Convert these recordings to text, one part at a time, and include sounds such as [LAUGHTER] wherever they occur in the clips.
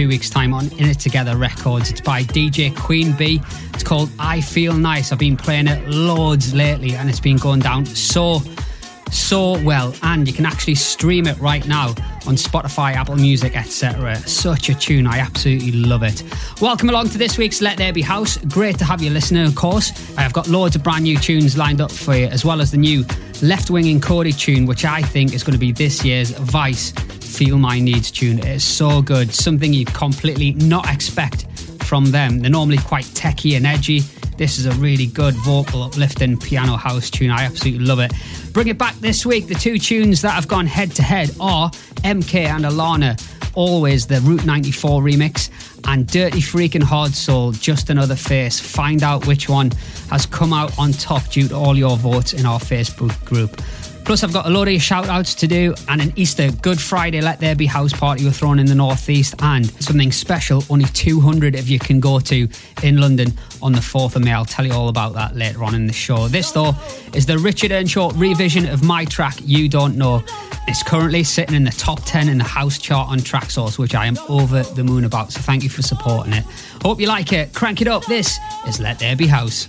Two weeks' time on In It Together Records. It's by DJ Queen Bee. It's called I Feel Nice. I've been playing it loads lately and it's been going down so so well, and you can actually stream it right now on Spotify, Apple Music, etc. Such a tune, I absolutely love it. Welcome along to this week's Let There Be House. Great to have you listening, of course. I've got loads of brand new tunes lined up for you, as well as the new Left Wing encoded tune, which I think is going to be this year's Weiss Feel My Needs tune. It is so good, something you completely not expect from them. They're normally quite techy and edgy. This is a really good vocal uplifting piano house tune. I absolutely love it. Bring it back this week. The two tunes that have gone head to head are MK and Alana, always the Route 94 remix, and Dirty Freaking Hard Soul, Just Another Face. Find out which one has come out on top due to all your votes in our Facebook group. Plus, I've got a lot of shout outs to do and an Easter Good Friday Let There Be House party we're throwing in the Northeast and something special only 200 of you can go to in London on the 4th of May. I'll tell you all about that later on in the show. This, though, is the Richard Earnshaw revision of my track, You Don't Know. It's currently sitting in the top 10 in the house chart on Traxsource, which I am over the moon about. So thank you for supporting it. Hope you like it. Crank it up. This is Let There Be House.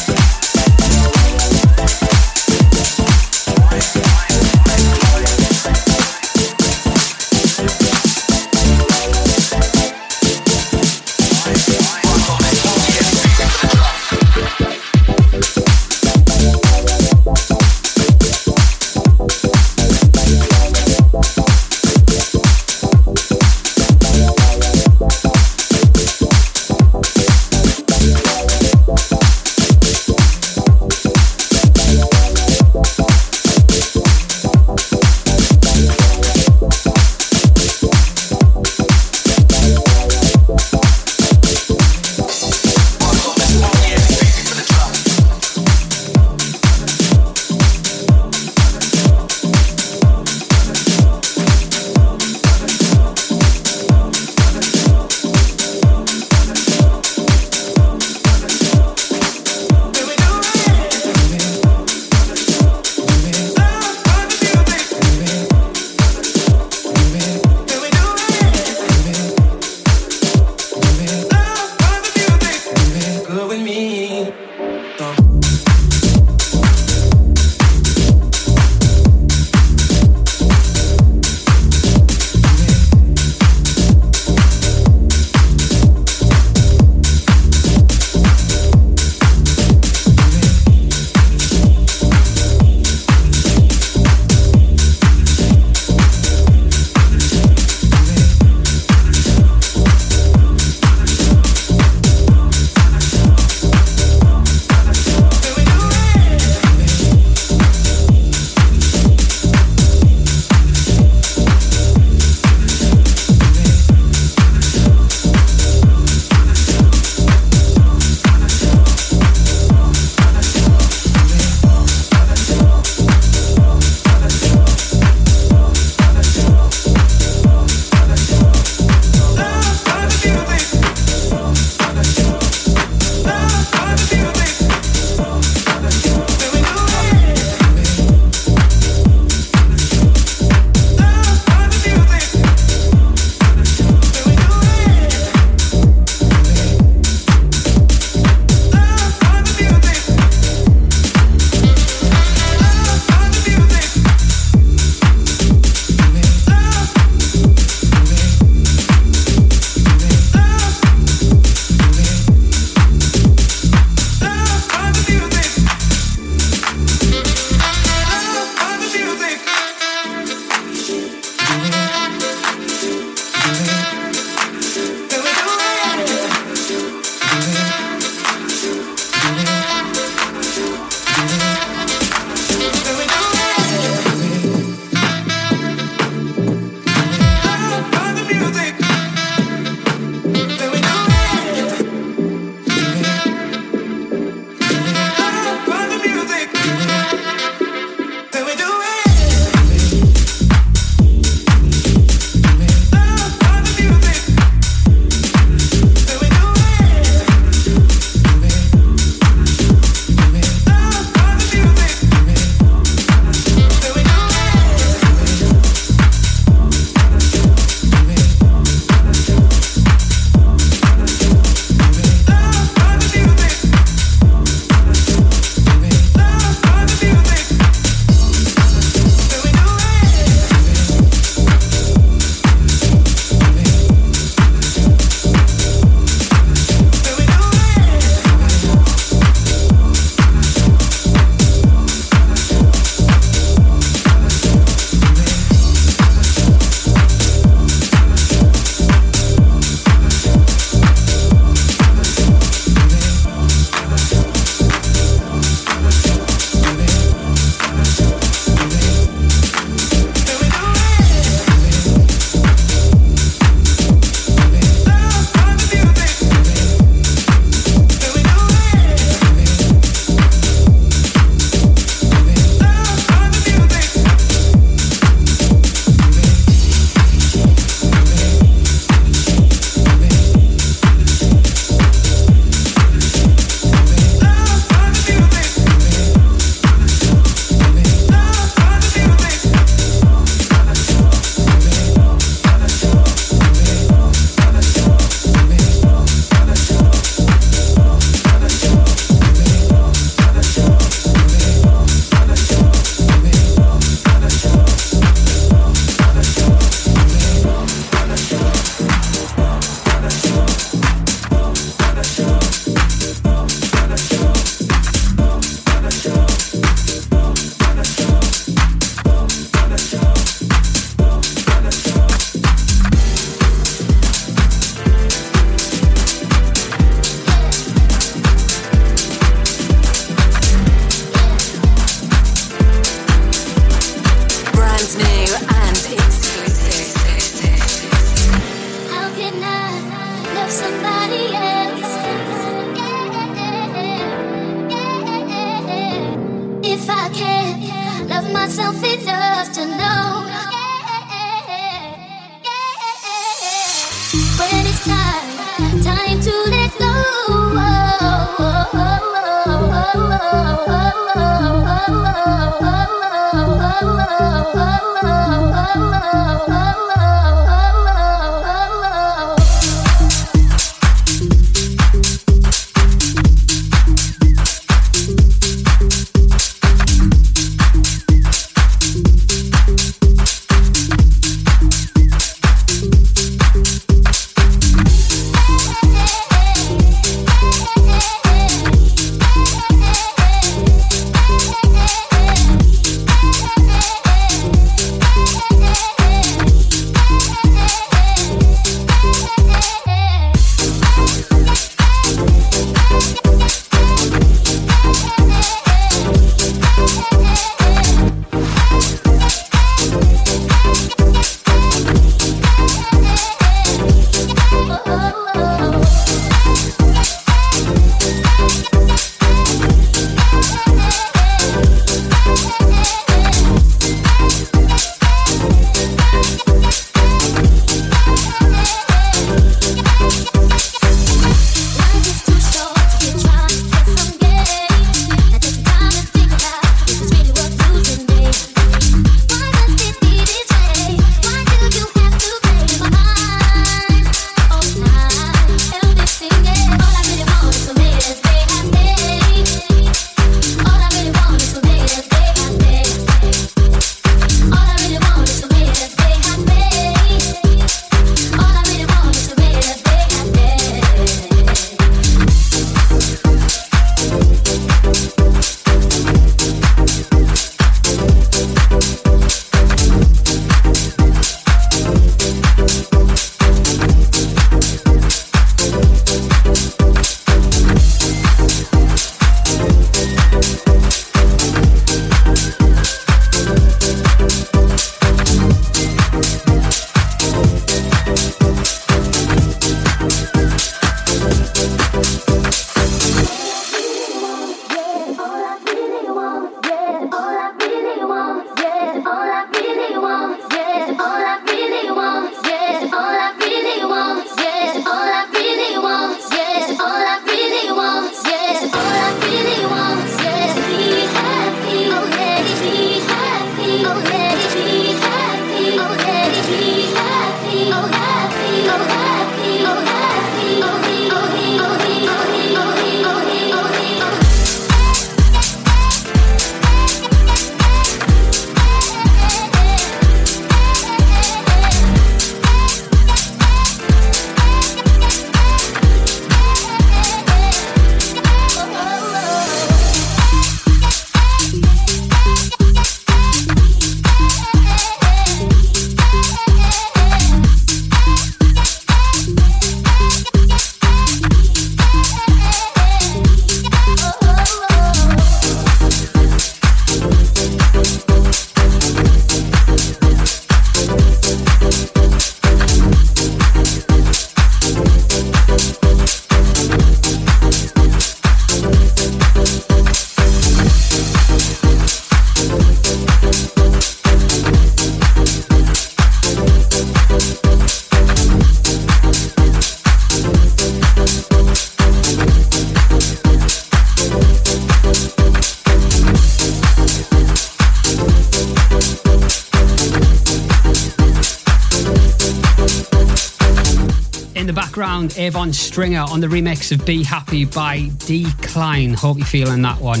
Avon Stringer on the remix of Be Happy by Decline. Hope you're feeling that one.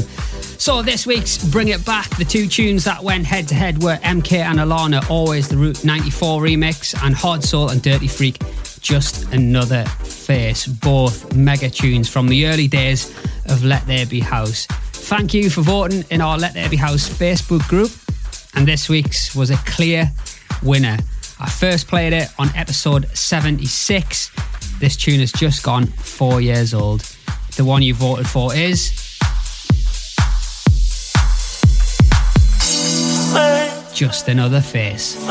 So this week's Bring It Back, the two tunes that went head to head were MK and Alana, always the Route 94 remix, and Hard Soul and Dirty Freak, just another face. Both mega tunes from the early days of Let There Be House. Thank you for voting in our Let There Be House Facebook group. And this week's was a clear winner. I first played it on episode 76 this tune has just gone four years old. The one you voted for is. Just another face.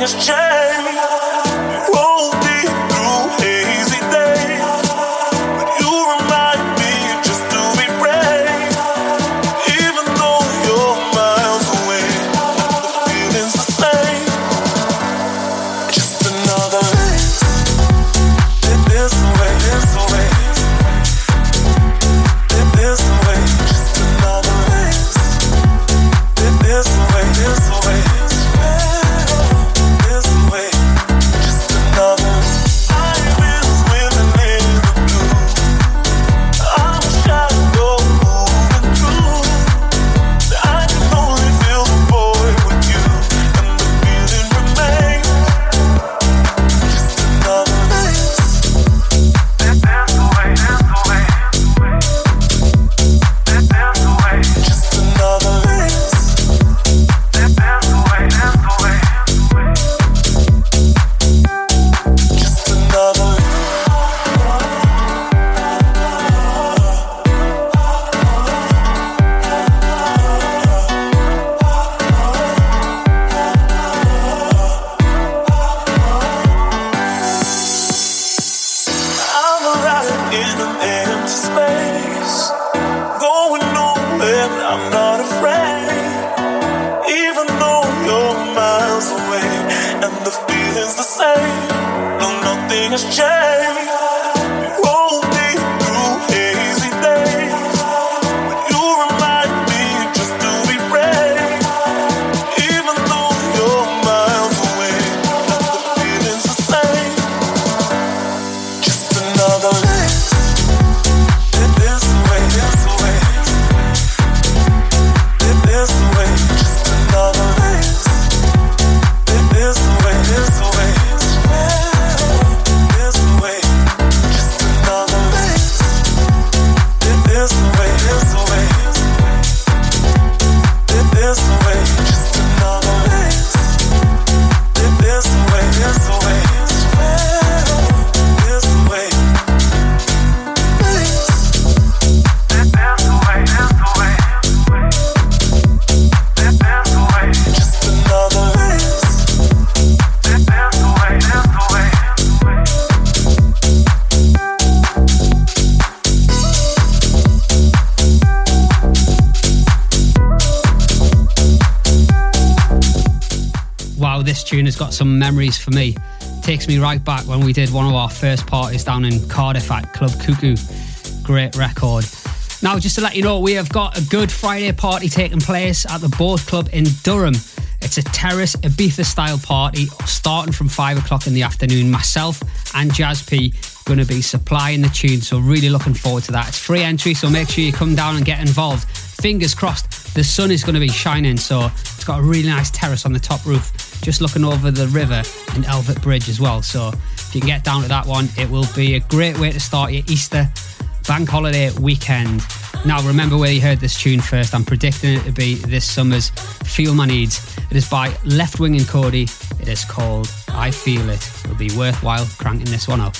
Got some memories for me. Takes me right back when we did one of our first parties down in Cardiff at Club Cuckoo. Great record. Now, just to let you know, we have got a good Friday party taking place at the Boat Club in Durham. It's a terrace Ibiza style party starting from five o'clock in the afternoon. Myself and Jazz P going to be supplying the tune, so really looking forward to that. It's free entry, so make sure you come down and get involved. Fingers crossed, the sun is going to be shining, so it's got a really nice terrace on the top roof just looking over the river and Elvet Bridge as well. So if you can get down to that one, it will be a great way to start your Easter bank holiday weekend. Now, remember where you heard this tune first. I'm predicting it to be this summer's Feel My Needs. It is by Leftwing and Kody. It is called I Feel It. It'll be worthwhile cranking this one up.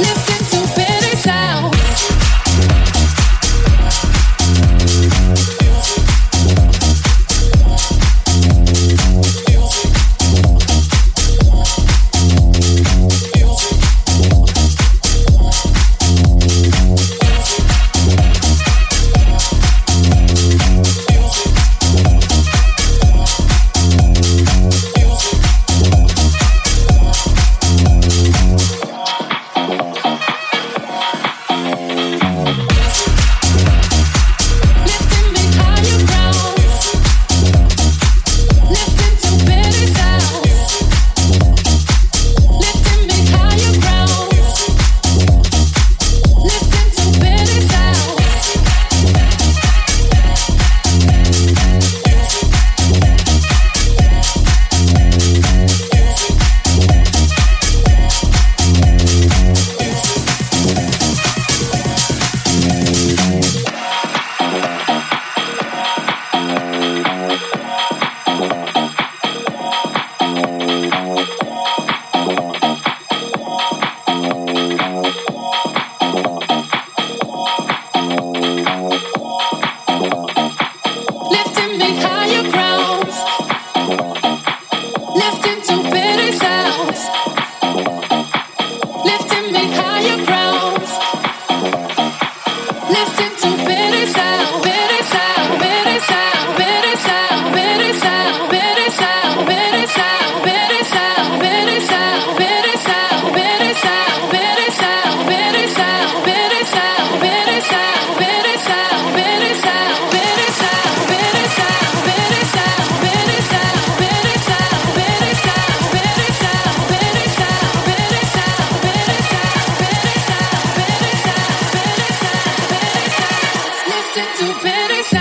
live addicted to pity.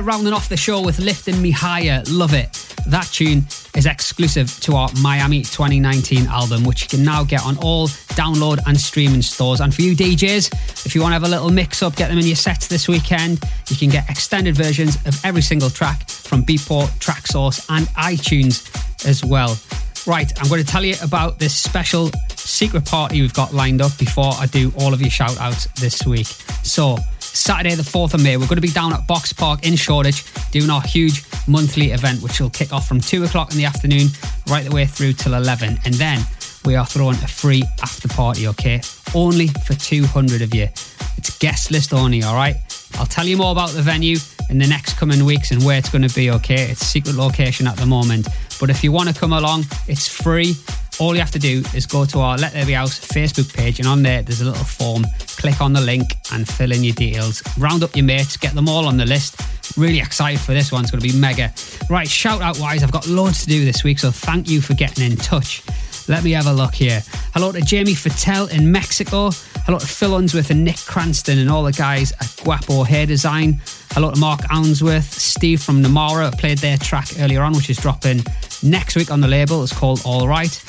There, rounding off the show with Lifting Me Higher. Love it. That tune is exclusive to our Miami 2019 album, which you can now get on all download and streaming stores. And for you DJs, if you want to have a little mix up, get them in your sets this weekend, you can get extended versions of every single track from Beatport, Traxsource, and iTunes as well. Right, I'm going to tell you about this special secret party we've got lined up before I do all of your shout outs this week. So, Saturday, the 4th of May, we're going to be down at Box Park in Shoreditch doing our huge monthly event, which will kick off from 2 o'clock in the afternoon right the way through till 11. And then we are throwing a free after party, okay? Only for 200 of you. It's guest list only, all right? I'll tell you more about the venue in the next coming weeks and where it's going to be, okay? It's a secret location at the moment. But if you want to come along, it's free all you have to do is go to our Let There Be House Facebook page, and on there, there's a little form. Click on the link and fill in your details. Round up your mates, get them all on the list. Really excited for this one, it's going to be mega. Right, shout out wise, I've got loads to do this week, so thank you for getting in touch. Let me have a look here. Hello to Jamie Fattel in Mexico. Hello to Phil Unsworth and Nick Cranston and all the guys at Guapo Hair Design. Hello to Mark Ounsworth, Steve from Namara played their track earlier on, which is dropping next week on the label. It's called All Right.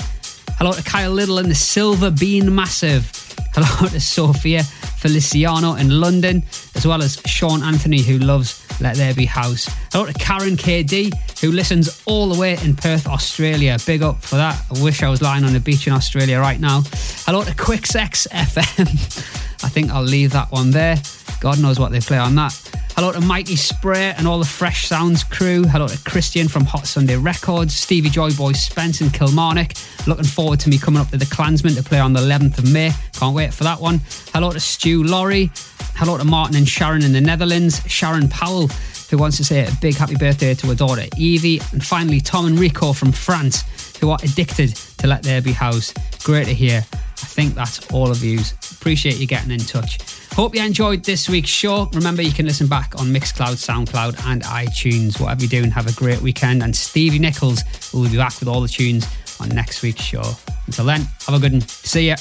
Hello to Kyle Little and the Silver Bean Massive. Hello [LAUGHS] to Sophia Feliciano in London, as well as Sean Anthony, who loves Let There Be House. Hello to Karen KD, who listens all the way in Perth, Australia. Big up for that. I wish I was lying on the beach in Australia right now. Hello to Quick Sex FM. [LAUGHS] I think I'll leave that one there. God knows what they play on that. Hello to Mikey Spray and all the Fresh Sounds crew. Hello to Christian from Hot Sunday Records, Stevie Joy Boy Spence and Kilmarnock. Looking forward to me coming up to the Klansman to play on the 11th of May. Can't wait for that one. Hello to Stu Laurie. Hello to Martin and Sharon in the Netherlands. Sharon Powell, who wants to say a big happy birthday to her daughter Evie. And finally, Tom and Rico from France, who are addicted to Let There Be House. Great to hear. I think that's all of yous. Appreciate you getting in touch. Hope you enjoyed this week's show. Remember, you can listen back on Mixcloud, Soundcloud, and iTunes. Whatever you're doing, have a great weekend. And Stevie Nichols will be back with all the tunes on next week's show. Until then, have a good one. See ya.